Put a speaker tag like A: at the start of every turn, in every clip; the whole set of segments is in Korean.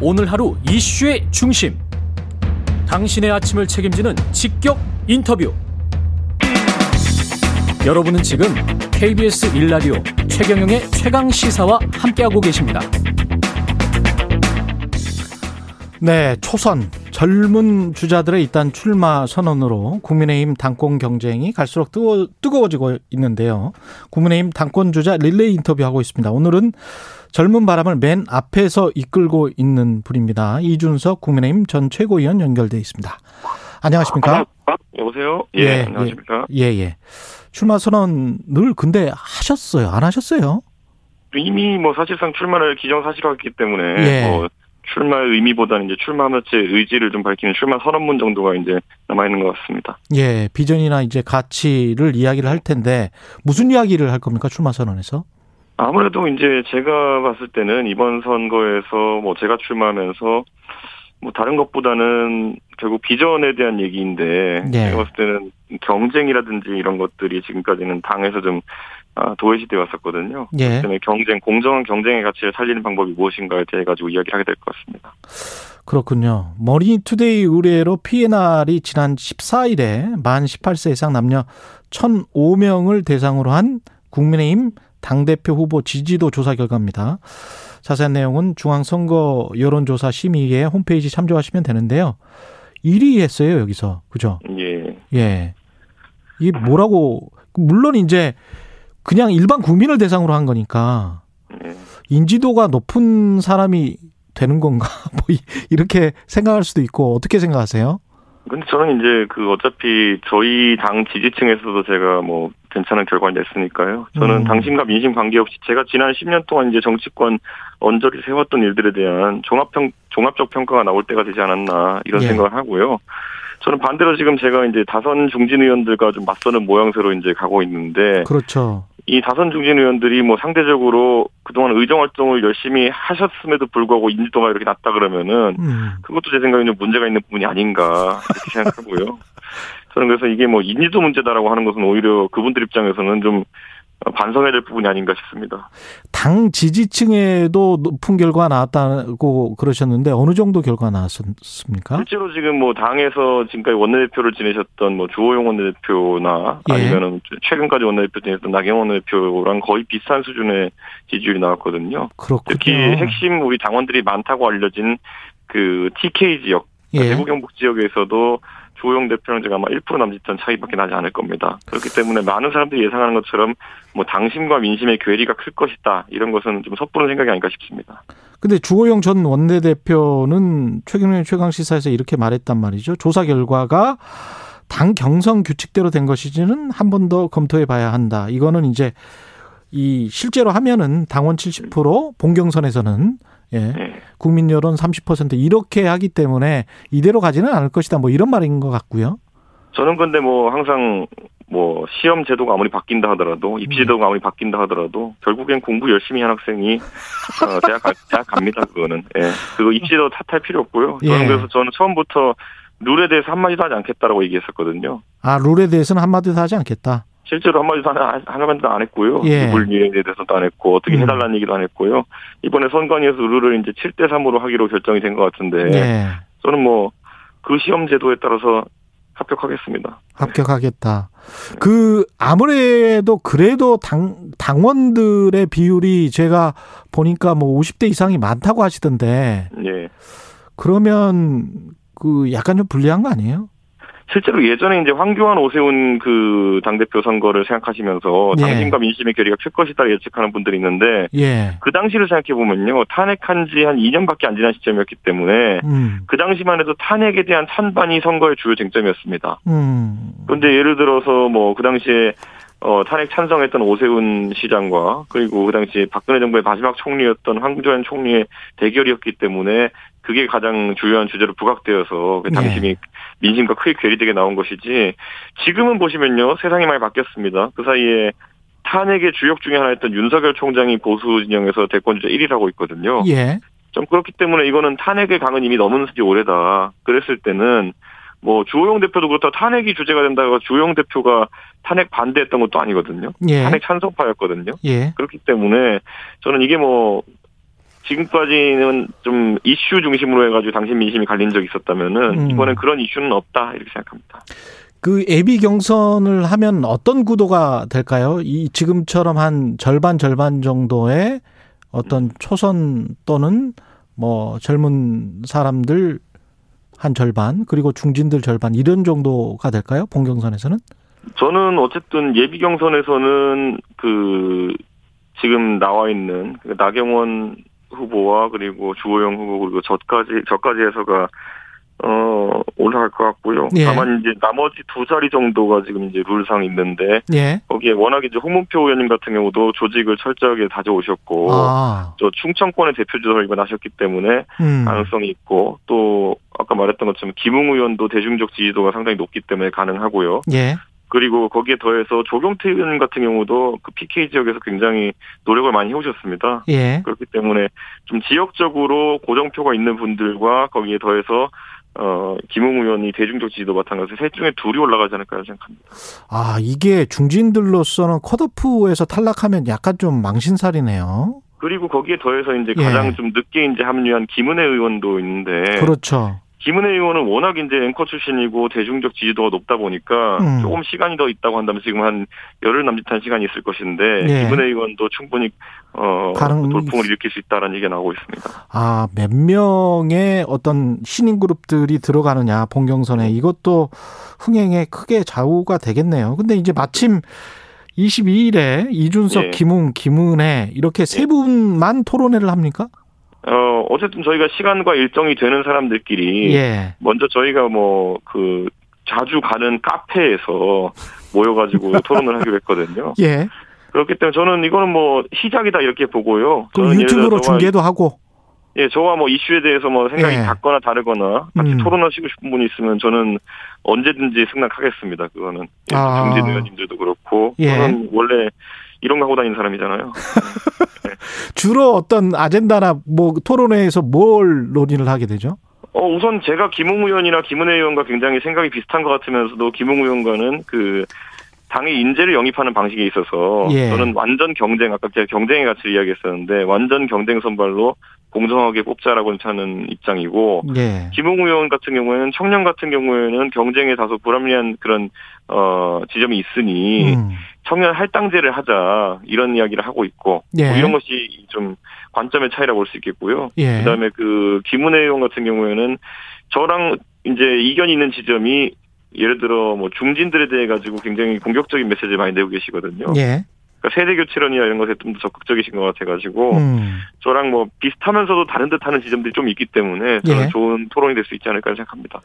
A: 오늘 하루 이슈의 중심. 당신의 아침을 책임지는 직격 인터뷰. 여러분은 지금 KBS 일라디오 최경영의 최강 시사와 함께하고 계십니다.
B: 네, 초선 젊은 주자들의 일단 출마 선언으로 국민의힘 당권 경쟁이 갈수록 뜨거, 뜨거워지고 있는데요. 국민의힘 당권 주자 릴레이 인터뷰하고 있습니다. 오늘은 젊은 바람을 맨 앞에서 이끌고 있는 분입니다. 이준석 국민의힘 전 최고위원 연결돼 있습니다. 안녕하십니까?
C: 아, 여보세요? 예,
B: 예,
C: 안녕하십니까?
B: 예, 예. 출마 선언을 근데 하셨어요? 안 하셨어요?
C: 이미 뭐 사실상 출마를 기정사실화했기 때문에
B: 예.
C: 뭐 출마의 의미보다는 이제 출마하면서 의지를 좀 밝히는 출마 선언문 정도가 이제 남아 있는 것 같습니다.
B: 예, 비전이나 이제 가치를 이야기를 할 텐데 무슨 이야기를 할 겁니까? 출마 선언에서?
C: 아무래도 이제 제가 봤을 때는 이번 선거에서 뭐 제가 출마하면서 뭐 다른 것보다는 결국 비전에 대한 얘기인데
B: 예.
C: 제가 봤을 때는 경쟁이라든지 이런 것들이 지금까지는 당에서 좀 아, 도외시돼 왔었거든요.
B: 예.
C: 때문에 경쟁, 공정한 경쟁의 가치를 살리는 방법이 무엇인가에 대해 가지고 이야기를 하게 될 것 같습니다.
B: 그렇군요. 머니투데이 의뢰로 PNR이 지난 14일에 만 18세 이상 남녀 1,005명을 대상으로 한 국민의힘 당대표 후보 지지도 조사 결과입니다. 자세한 내용은 중앙선거 여론조사 심의회 홈페이지 참조하시면 되는데요. 1위 했어요, 여기서. 그죠?
C: 예.
B: 예. 이게 뭐라고, 물론 이제 그냥 일반 국민을 대상으로 한 거니까
C: 예.
B: 인지도가 높은 사람이 되는 건가? 뭐 이- 이렇게 생각할 수도 있고 어떻게 생각하세요?
C: 근데 저는 이제 그 어차피 저희 당 지지층에서도 제가 뭐 괜찮은 결과를 냈으니까요. 저는
B: 음.
C: 당신과 민심 관계없이 제가 지난 10년 동안 이제 정치권 언저리 세웠던 일들에 대한 종합평, 종합적 평가가 나올 때가 되지 않았나 이런
B: 예.
C: 생각을 하고요. 저는 반대로 지금 제가 이제 다선 중진 의원들과 좀 맞서는 모양새로 이제 가고 있는데
B: 그렇죠.
C: 이 다선 중진 의원들이 뭐 상대적으로 그동안 의정 활동을 열심히 하셨음에도 불구하고 인지도가 이렇게 낮다 그러면은
B: 음.
C: 그것도 제 생각에는 문제가 있는 부분이 아닌가 이렇게 생각하고요. 저는 그래서 이게 뭐 인지도 문제다라고 하는 것은 오히려 그분들 입장에서는 좀 반성해야 될 부분이 아닌가 싶습니다.
B: 당 지지층에도 높은 결과 나왔다고 그러셨는데 어느 정도 결과 나왔습니까?
C: 실제로 지금 뭐 당에서 지금까지 원내대표를 지내셨던 뭐 주호영 원내대표나
B: 예.
C: 아니면은 최근까지 원내대표 지냈던 나경원 원내대표랑 거의 비슷한 수준의 지지율이 나왔거든요.
B: 그렇군요.
C: 특히 핵심 우리 당원들이 많다고 알려진 그 TK 지역,
B: 예.
C: 대구 경북 지역에서도 조영 대표랑 제가 아마 1% 남짓한 차이밖에 나지 않을 겁니다. 그렇기 때문에 많은 사람들이 예상하는 것처럼 뭐 당심과 민심의 괴리가 클 것이다 이런 것은 좀 섣부른 생각이 아닐까 싶습니다.
B: 근데 주호영 전 원내대표는 최경영 최강 시사에서 이렇게 말했단 말이죠. 조사 결과가 당 경선 규칙대로 된 것이지는 한 번 더 검토해 봐야 한다. 이거는 이제 이 실제로 하면은 당원 70% 본경선에서는 예.
C: 네.
B: 국민 여론 30% 이렇게 하기 때문에 이대로 가지는 않을 것이다. 뭐 이런 말인 것 같고요.
C: 저는 근데 뭐 항상 뭐 시험 제도가 아무리 바뀐다 하더라도 입시 제도가 아무리 바뀐다 하더라도 결국엔 공부 열심히 한 학생이 어, 대학 가, 대학 갑니다 그거는 예 그거 입시 제도 탓할 필요 없고요 저는
B: 예.
C: 그래서 저는 처음부터 룰에 대해서 한마디도 하지 않겠다라고 얘기했었거든요
B: 아 룰에 대해서는 한마디도 하지 않겠다.
C: 실제로 한마디도 안- 한마디도 안 했고요
B: 예.
C: 일에 대해서도 안 했고 어떻게
B: 음.
C: 해달라는 얘기도 안 했고요 이번에 선관위에서 룰을 이제 7대 3으로 하기로 결정이 된 것 같은데
B: 예.
C: 저는 뭐 그 시험 제도에 따라서 합격하겠습니다.
B: 합격하겠다. 그 아무래도 그래도 당 당원들의 비율이 제가 보니까 뭐 50대 이상이 많다고 하시던데
C: 예.
B: 그러면 그 약간 좀 불리한 거 아니에요?
C: 실제로 예전에 이제 황교안 오세훈 그 당대표 선거를 생각하시면서
B: 예.
C: 당심과 민심의 괴리가 클 것이다 예측하는 분들이 있는데
B: 예.
C: 그 당시를 생각해 보면요 탄핵한 지 한 2년밖에 안 지난 시점이었기 때문에
B: 음.
C: 그 당시만 해도 탄핵에 대한 찬반이 선거의 주요 쟁점이었습니다.
B: 음.
C: 그런데 예를 들어서 뭐 그 당시에 어, 탄핵 찬성했던 오세훈 시장과 그리고 그 당시 박근혜 정부의 마지막 총리였던 황교안 총리의 대결이었기 때문에 그게 가장 주요한 주제로 부각되어서 그 당심이 민심과 크게 괴리되게 나온 것이지 지금은 보시면요 세상이 많이 바뀌었습니다. 그 사이에 탄핵의 주역 중에 하나였던 윤석열 총장이 보수 진영에서 대권 주자 1위를 하고 있거든요.
B: 예.
C: 좀 그렇기 때문에 이거는 탄핵의 강은 이미 넘은 지 오래다. 그랬을 때는 뭐 주호영 대표도 그렇다 탄핵이 주제가 된다고 주호영 대표가 탄핵 반대했던 것도 아니거든요.
B: 예.
C: 탄핵 찬성파였거든요.
B: 예.
C: 그렇기 때문에 저는 이게 뭐 지금까지는 좀 이슈 중심으로 해가지고 당신 민심이 갈린 적이 있었다면은
B: 음.
C: 이번엔 그런 이슈는 없다 이렇게 생각합니다.
B: 그 예비 경선을 하면 어떤 구도가 될까요? 이 지금처럼 한 절반 절반 정도의 어떤 초선 또는 뭐 젊은 사람들 한 절반 그리고 중진들 절반 이런 정도가 될까요? 본 경선에서는?
C: 저는 어쨌든 예비 경선에서는 그 지금 나와 있는 그 나경원 후보와 그리고 주호영 후보 그리고 저까지 저까지 해서가 어 올라갈 것 같고요.
B: 예.
C: 다만 이제 나머지 두 자리 정도가 지금 이제 룰상 있는데
B: 예.
C: 거기에 워낙 이제 홍문표 의원님 같은 경우도 조직을 철저하게 다져오셨고
B: 아.
C: 또 충청권의 대표 주자를 이번 하셨기 때문에
B: 음.
C: 가능성이 있고 또 아까 말했던 것처럼 김웅 의원도 대중적 지지도가 상당히 높기 때문에 가능하고요.
B: 예.
C: 그리고 거기에 더해서 조경태 의원 같은 경우도 그 PK 지역에서 굉장히 노력을 많이 해오셨습니다.
B: 예.
C: 그렇기 때문에 좀 지역적으로 고정표가 있는 분들과 거기에 더해서 어 김웅 의원이 대중적 지지도 바탕에서 셋 중에 둘이 올라가지 않을까 생각합니다.
B: 아, 이게 중진들로서는 컷오프에서 탈락하면 약간 좀 망신살이네요.
C: 그리고 거기에 더해서 이제
B: 예.
C: 가장 좀 늦게 이제 합류한 김은혜 의원도 있는데
B: 그렇죠.
C: 김은혜 의원은 워낙 이제 앵커 출신이고 대중적 지지도가 높다 보니까
B: 음.
C: 조금 시간이 더 있다고 한다면 지금 한 열흘 남짓한 시간이 있을 것인데
B: 예.
C: 김은혜 의원도 충분히 어
B: 가능-
C: 돌풍을 일으킬 수 있다라는 얘기가 나오고 있습니다.
B: 아, 몇 명의 어떤 신인 그룹들이 들어가느냐, 본경선에 이것도 흥행에 크게 좌우가 되겠네요. 근데 이제 마침 22일에 이준석,
C: 예.
B: 김웅, 김은혜 이렇게 세 분만 토론회를 합니까?
C: 어 어쨌든 저희가 시간과 일정이 되는 사람들끼리
B: 예.
C: 먼저 저희가 뭐 그 자주 가는 카페에서 모여가지고 토론을 하기로 했거든요.
B: 예.
C: 그렇기 때문에 저는 이거는 뭐 시작이다 이렇게 보고요.
B: 그
C: 예를
B: 유튜브로 중계도 하고.
C: 예, 저와 뭐 이슈에 대해서 뭐 생각이
B: 예.
C: 같거나 다르거나 같이
B: 음.
C: 토론하시고 싶은 분이 있으면 저는 언제든지 승낙하겠습니다. 그거는 예,
B: 아.
C: 중진 의원님들도 그렇고
B: 예.
C: 저는 원래 이런 거 하고 다니는 사람이잖아요.
B: 주로 어떤 아젠다나 뭐 토론회에서 뭘 논의를 하게 되죠?
C: 어 우선 제가 김웅 의원이나 김은혜 의원과 굉장히 생각이 비슷한 것 같으면서도 김웅 의원과는 그 당의 인재를 영입하는 방식에 있어서
B: 예.
C: 저는 완전 경쟁 아까 제가 경쟁의 가치를 이야기했었는데 완전 경쟁 선발로 공정하게 뽑자라고 하는 입장이고
B: 예.
C: 김웅 의원 같은 경우에는 청년 같은 경우에는 경쟁에 다소 불합리한 그런 어 지점이 있으니
B: 음.
C: 청년 할당제를 하자 이런 이야기를 하고 있고
B: 예.
C: 뭐 이런 것이 좀 관점의 차이라고 볼 수 있겠고요.
B: 예.
C: 그다음에 그 김은혜 의원 같은 경우에는 저랑 이제 이견이 있는 지점이 예를 들어 뭐 중진들에 대해 가지고 굉장히 공격적인 메시지를 많이 내고 계시거든요.
B: 예.
C: 그러니까 세대 교체론이나 이런 것에 좀 더 적극적이신 것 같아가지고
B: 음.
C: 저랑 뭐 비슷하면서도 다른 듯하는 지점들이 좀 있기 때문에 저는
B: 예.
C: 좋은 토론이 될 수 있지 않을까 생각합니다.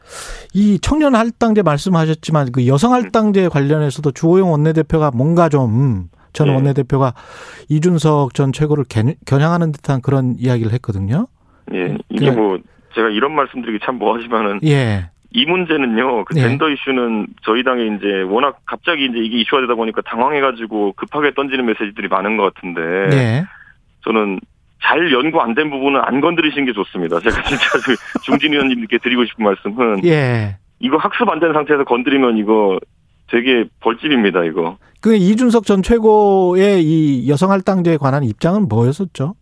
B: 이 청년 할당제 말씀하셨지만 그 여성 할당제 관련해서도 주호영 원내대표가 뭔가 좀전
C: 예.
B: 원내대표가 이준석 전 최고를 겨냥- 겨냥하는 듯한 그런 이야기를 했거든요.
C: 예, 이게
B: 예.
C: 뭐 제가 이런 말씀드리기 참 뭐하지만은
B: 예.
C: 이 문제는요, 그
B: 예.
C: 젠더 이슈는 저희 당에 이제 워낙 갑자기 이제 이게 이슈가 되다 보니까 당황해가지고 급하게 던지는 메시지들이 많은 것 같은데
B: 예.
C: 저는 잘 연구 안 된 부분은 안 건드리시는 게 좋습니다. 제가 진짜 그 중진 의원님들께 드리고 싶은 말씀은
B: 예.
C: 이거 학습 안 된 상태에서 건드리면 이거 되게 벌집입니다. 이거.
B: 그 이준석 전 최고의 이 여성 할당제에 관한 입장은 뭐였었죠?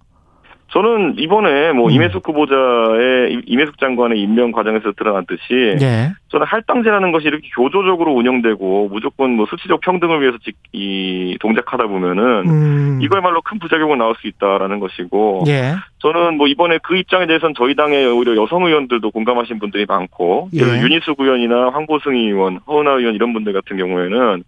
C: 저는 이번에 뭐
B: 음.
C: 임혜숙 후보자의 이- 임혜숙 장관의 임명 과정에서 드러났듯이
B: 예.
C: 저는 할당제라는 것이 이렇게 교조적으로 운영되고 무조건 뭐 수치적 평등을 위해서 직- 이 동작하다 보면은
B: 음.
C: 이거야말로 큰 부작용은 나올 수 있다라는 것이고
B: 예.
C: 저는 뭐 이번에 그 입장에 대해서는 저희 당의 오히려 여성 의원들도 공감하신 분들이 많고
B: 예.
C: 윤희숙 의원이나 황보승 의원, 허은하 의원 이런 분들 같은 경우에는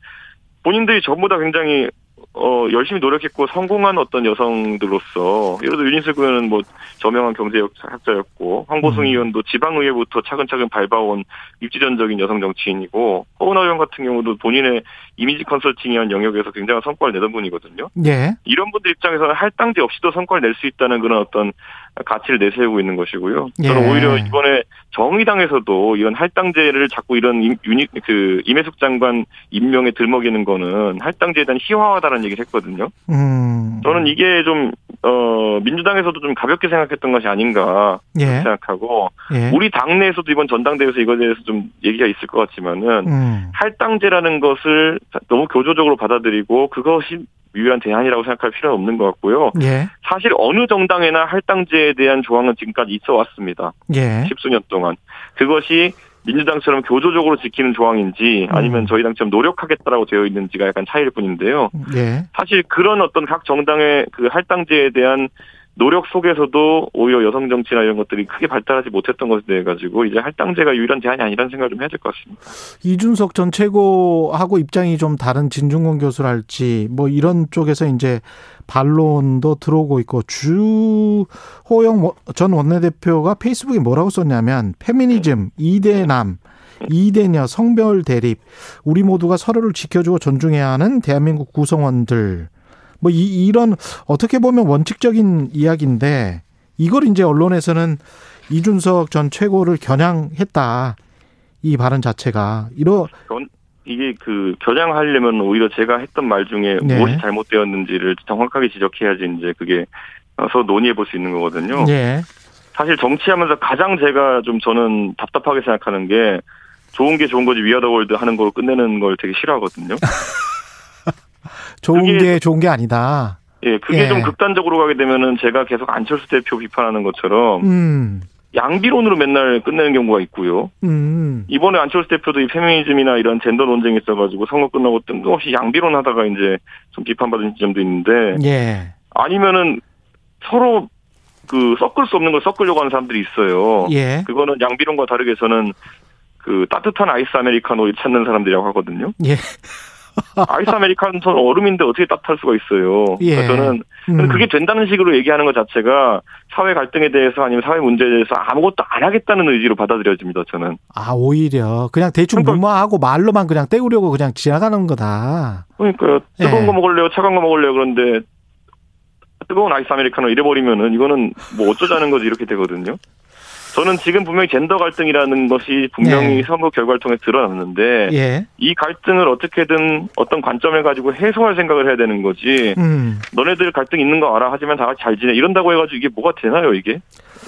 C: 본인들이 전부 다 굉장히 어 열심히 노력했고 성공한 어떤 여성들로서 예를 들어 윤희숙 의원은 뭐 저명한 경제학자였고 황보승
B: 음.
C: 의원도 지방의회부터 차근차근 밟아온 입지전적인 여성 정치인이고 허은하 의원 같은 경우도 본인의 이미지 컨설팅이한 영역에서 굉장한 성과를 내던 분이거든요.
B: 예.
C: 이런 분들 입장에서는 할당제 없이도 성과를 낼 수 있다는 그런 어떤 가치를 내세우고 있는 것이고요. 저는
B: 예.
C: 오히려 이번에 정의당에서도 이런 할당제를 자꾸 이런 임- 유니 그 임혜숙 장관 임명에 들먹이는 거는 할당제에 대한 희화화다라는 얘기를 했거든요.
B: 음.
C: 저는 이게 좀 어, 민주당에서도 좀 가볍게 생각했던 것이 아닌가
B: 예.
C: 생각하고
B: 예.
C: 우리 당내에서도 이번 전당대회에서 이거에 대해서 좀 얘기가 있을 것 같지만은
B: 음.
C: 할당제라는 것을 너무 교조적으로 받아들이고 그것이 유일한 대안이라고 생각할 필요는 없는 것 같고요.
B: 예.
C: 사실 어느 정당에나 할당제에 대한 조항은 지금까지 있어 왔습니다.
B: 예.
C: 십수년 동안. 그것이 민주당처럼 교조적으로 지키는 조항인지 아니면
B: 음.
C: 저희 당처럼 노력하겠다라고 되어 있는지가 약간 차이일 뿐인데요.
B: 예.
C: 사실 그런 어떤 각 정당의 그 할당제에 대한 노력 속에서도 오히려 여성 정치나 이런 것들이 크게 발달하지 못했던 것에 대해 가지고 이제 할당제가 유일한 대안이 아니라는 생각을 좀 해야 될 것 같습니다.
B: 이준석 전 최고하고 입장이 좀 다른 진중권 교수랄지 뭐 이런 쪽에서 이제 반론도 들어오고 있고 주호영 전 원내대표가 페이스북에 뭐라고 썼냐면 페미니즘, 이대남, 이대녀, 성별 대립, 우리 모두가 서로를 지켜주고 존중해야 하는 대한민국 구성원들 뭐 이, 이런 어떻게 보면 원칙적인 이야기인데 이걸 이제 언론에서는 이준석 전 최고를 겨냥했다. 이 발언 자체가 이러
C: 이게 그 겨냥하려면 오히려 제가 했던 말 중에
B: 네.
C: 무엇이 잘못되었는지를 정확하게 지적해야지 이제 그게 서로 논의해 볼 수 있는 거거든요.
B: 예.
C: 사실 정치하면서 가장 제가 좀 저는 답답하게 생각하는 게 좋은 게 좋은 거지 위아더 월드 하는 걸 끝내는 걸 되게 싫어하거든요.
B: 좋은
C: 그게-
B: 게 좋은 게 아니다.
C: 예, 그게
B: 예.
C: 좀 극단적으로 가게 되면은 제가 계속 안철수 대표 비판하는 것처럼
B: 음.
C: 양비론으로 맨날 끝내는 경우가 있고요.
B: 음.
C: 이번에 안철수 대표도 이 페미니즘이나 이런 젠더 논쟁이 있어가지고 선거 끝나고 뜬금없이 양비론 하다가 이제 좀 비판받은 지점도 있는데
B: 예.
C: 아니면은 서로 그 섞을 수 없는 걸 섞으려고 하는 사람들이 있어요.
B: 예.
C: 그거는 양비론과 다르게 저는 그 따뜻한 아이스 아메리카노 찾는 사람들이라고 하거든요.
B: 예.
C: 아이스 아메리카노는 얼음인데 어떻게 따뜻할 수가 있어요.
B: 예.
C: 저는
B: 음.
C: 그게 된다는 식으로 얘기하는 것 자체가 사회 갈등에 대해서 아니면 사회 문제에 대해서 아무것도 안 하겠다는 의지로 받아들여집니다. 저는.
B: 아, 오히려 그냥 대충
C: 그러니까-
B: 무마하고 말로만 그냥 때우려고 그냥 지나가는 거다.
C: 그러니까요. 뜨거운
B: 예.
C: 거 먹을래요? 차가운 거 먹을래요? 그런데 뜨거운 아이스 아메리카노 이래버리면은 이거는 뭐 어쩌자는 거지 이렇게 되거든요. 저는 지금 분명히 젠더 갈등이라는 것이 분명히
B: 네.
C: 선거 결과를 통해 드러났는데
B: 예.
C: 이 갈등을 어떻게든 어떤 관점을 가지고 해소할 생각을 해야 되는 거지.
B: 음.
C: 너네들 갈등 있는 거 알아 하지만 다 같이 잘 지내 이런다고 해가지고 이게 뭐가 되나요 이게?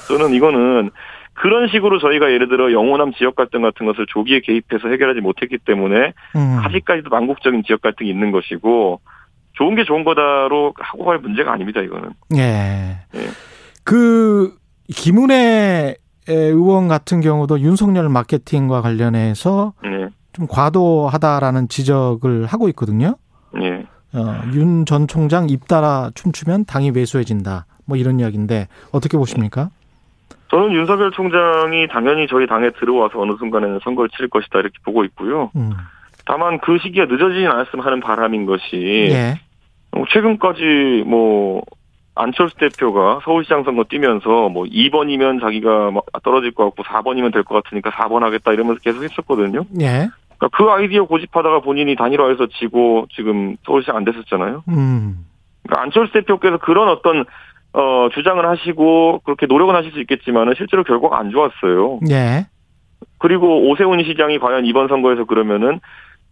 C: 저는 이거는 그런 식으로 저희가 예를 들어 영호남 지역 갈등 같은 것을 조기에 개입해서 해결하지 못했기 때문에
B: 음.
C: 아직까지도 망국적인 지역 갈등이 있는 것이고 좋은 게 좋은 거다로 하고 갈 문제가 아닙니다 이거는.
B: 예.
C: 예.
B: 그 김은혜 의원 같은 경우도 윤석열 마케팅과 관련해서
C: 예,
B: 좀 과도하다라는 지적을 하고 있거든요.
C: 예.
B: 어, 윤 전 총장 입 따라 춤추면 당이 왜소해진다. 뭐 이런 이야기인데 어떻게 보십니까?
C: 저는 윤석열 총장이 당연히 저희 당에 들어와서 어느 순간에는 선거를 치를 것이다 이렇게 보고 있고요.
B: 음.
C: 다만 그 시기가 늦어지진 않았으면 하는 바람인 것이
B: 예.
C: 어, 최근까지 뭐 안철수 대표가 서울시장 선거 뛰면서 뭐 2번이면 자기가 막 떨어질 것 같고 4번이면 될 것 같으니까 4번 하겠다 이러면서 계속 했었거든요.
B: 예.
C: 그러니까 그 아이디어 고집하다가 본인이 단일화해서 지고 지금 서울시장 안 됐었잖아요.
B: 음.
C: 그러니까 안철수 대표께서 그런 어떤 어 주장을 하시고 그렇게 노력은 하실 수 있겠지만은 실제로 결과가 안 좋았어요.
B: 예.
C: 그리고 오세훈 시장이 과연 이번 선거에서 그러면은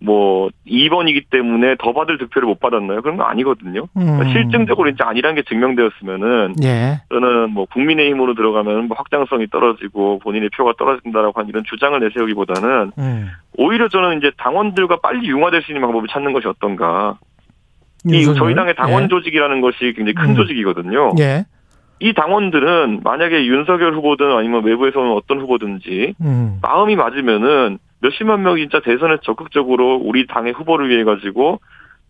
C: 뭐 2번이기 때문에 더 받을 득표를 못 받았나요? 그런 거 아니거든요. 그러니까
B: 음.
C: 실증적으로 이제 아니라는 게 증명되었으면은
B: 예.
C: 저는 뭐 국민의힘으로 들어가면 뭐 확장성이 떨어지고 본인의 표가 떨어진다라고 한 이런 주장을 내세우기보다는
B: 음.
C: 오히려 저는 이제 당원들과 빨리 융화될 수 있는 방법을 찾는 것이 어떤가. 이? 저희 당의 당원 조직이라는 것이 굉장히 큰
B: 음.
C: 조직이거든요.
B: 예. 예.
C: 이 당원들은 만약에 윤석열 후보든 아니면 외부에서 온 어떤 후보든지
B: 음.
C: 마음이 맞으면은 몇십만 명이 진짜 대선에 적극적으로 우리 당의 후보를 위해 가지고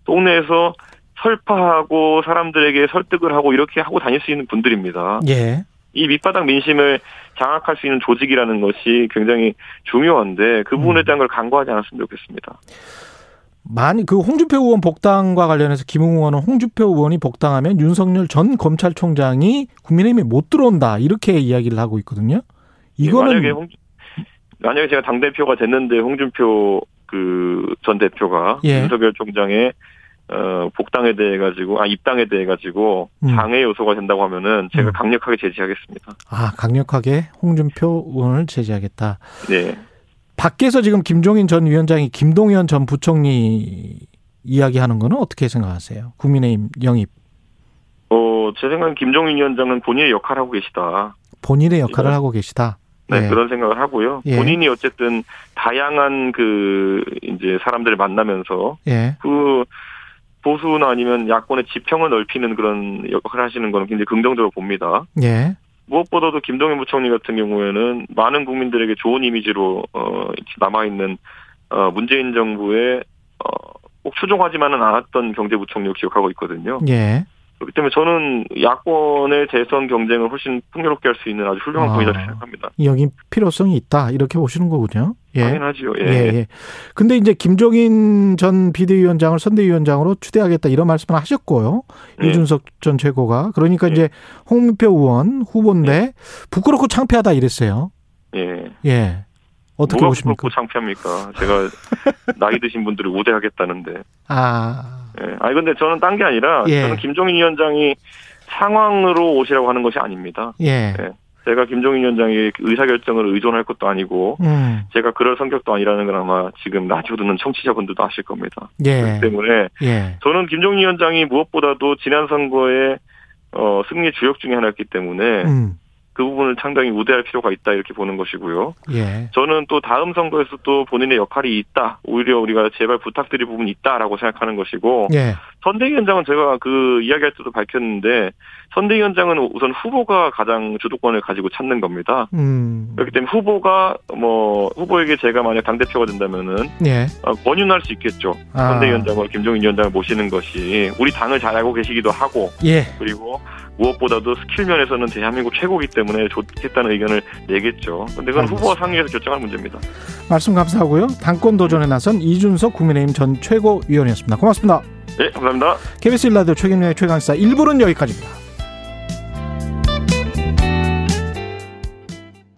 C: 동네에서 설파하고 사람들에게 설득을 하고 이렇게 하고 다닐 수 있는 분들입니다.
B: 예.
C: 이 밑바닥 민심을 장악할 수 있는 조직이라는 것이 굉장히 중요한데 그 부분에
B: 음.
C: 대한 걸 간과하지 않았으면 좋겠습니다.
B: 많이 그 홍준표 의원 복당과 관련해서 김웅 의원은 홍준표 의원이 복당하면 윤석열 전 검찰총장이 국민의힘에 못 들어온다 이렇게 이야기를 하고 있거든요. 이거는
C: 만약에 홍, 만약에 제가 당 대표가 됐는데 홍준표 그 전 대표가
B: 예.
C: 윤석열 총장의 어, 복당에 대해 가지고 아 입당에 대해 가지고
B: 음.
C: 장애 요소가 된다고 하면은 제가
B: 음.
C: 강력하게 제지하겠습니다.
B: 아 강력하게 홍준표 의원을 제지하겠다.
C: 네.
B: 밖에서 지금 김종인 전 위원장이 김동연 전 부총리 이야기하는 거는 어떻게 생각하세요? 국민의힘 영입
C: 어, 제 생각엔 김종인 위원장은 본인의 역할을 하고 계시다.
B: 본인의 역할을
C: 네.
B: 하고 계시다.
C: 네,
B: 예.
C: 그런 생각을 하고요.
B: 예.
C: 본인이 어쨌든 다양한 그 이제 사람들을 만나면서
B: 예.
C: 그 보수나 아니면 야권의 지평을 넓히는 그런 역할을 하시는 거는 굉장히 긍정적으로 봅니다.
B: 예.
C: 무엇보다도 김동연 부총리 같은 경우에는 많은 국민들에게 좋은 이미지로 어 남아 있는 어 문재인 정부의 어꼭 추종하지만은 않았던 경제부총리로 기억하고 있거든요.
B: 예.
C: 그렇기 때문에 저는 야권의 대선 경쟁을 훨씬 풍요롭게 할 수 있는 아주 훌륭한
B: 아.
C: 분이라고 생각합니다.
B: 여기 필요성이 있다. 이렇게 보시는 거군요. 예.
C: 당연하지요. 예.
B: 예, 예. 근데 이제 김종인 전 비대위원장을 선대위원장으로 추대하겠다 이런 말씀을 하셨고요.
C: 예.
B: 이준석 전 최고가. 그러니까
C: 예.
B: 이제 홍문표 의원 후보인데 부끄럽고 창피하다 이랬어요.
C: 예.
B: 예. 어떻게
C: 뭐가
B: 보십니까?
C: 창피합니까? 제가 나이 드신 분들을 우대하겠다는데.
B: 아.
C: 예. 아니 근데 저는 딴 게 아니라
B: 예.
C: 저는 김종인 위원장이 상황으로 오시라고 하는 것이 아닙니다.
B: 예.
C: 예. 제가 김종인 위원장의 의사결정을 의존할 것도 아니고
B: 음.
C: 제가 그럴 성격도 아니라는 건 아마 지금 라디오 듣는 청취자분들도 아실 겁니다.
B: 예.
C: 그렇기 때문에
B: 예.
C: 저는 김종인 위원장이 무엇보다도 지난 선거에 어, 승리 주역 중에 하나였기 때문에
B: 음.
C: 그 부분을 상당히 우대할 필요가 있다 이렇게 보는 것이고요.
B: 예.
C: 저는 또 다음 선거에서 또 본인의 역할이 있다. 오히려 우리가 제발 부탁드릴 부분이 있다라고 생각하는 것이고
B: 예.
C: 선대위원장은 제가 그 이야기할 때도 밝혔는데 선대위원장은 우선 후보가 가장 주도권을 가지고 찾는 겁니다.
B: 음.
C: 그렇기 때문에 후보가 뭐 후보에게 제가 만약 당 대표가 된다면은
B: 예.
C: 어, 권유할 수 있겠죠.
B: 아.
C: 선대위원장으로 김종인 위원장을 모시는 것이 우리 당을 잘 알고 계시기도 하고
B: 예.
C: 그리고 무엇보다도 스킬 면에서는 대한민국 최고기 때문에 좋겠다는 의견을 내겠죠. 근데 그건
B: 알겠습니다.
C: 후보와 상의해서 결정할 문제입니다.
B: 말씀 감사하고요. 당권 도전에 나선 이준석 국민의힘 전 최고위원이었습니다. 고맙습니다.
C: 네, 감사합니다.
B: KBS 일라디오 최경련의 최강시사 1부는 여기까지입니다.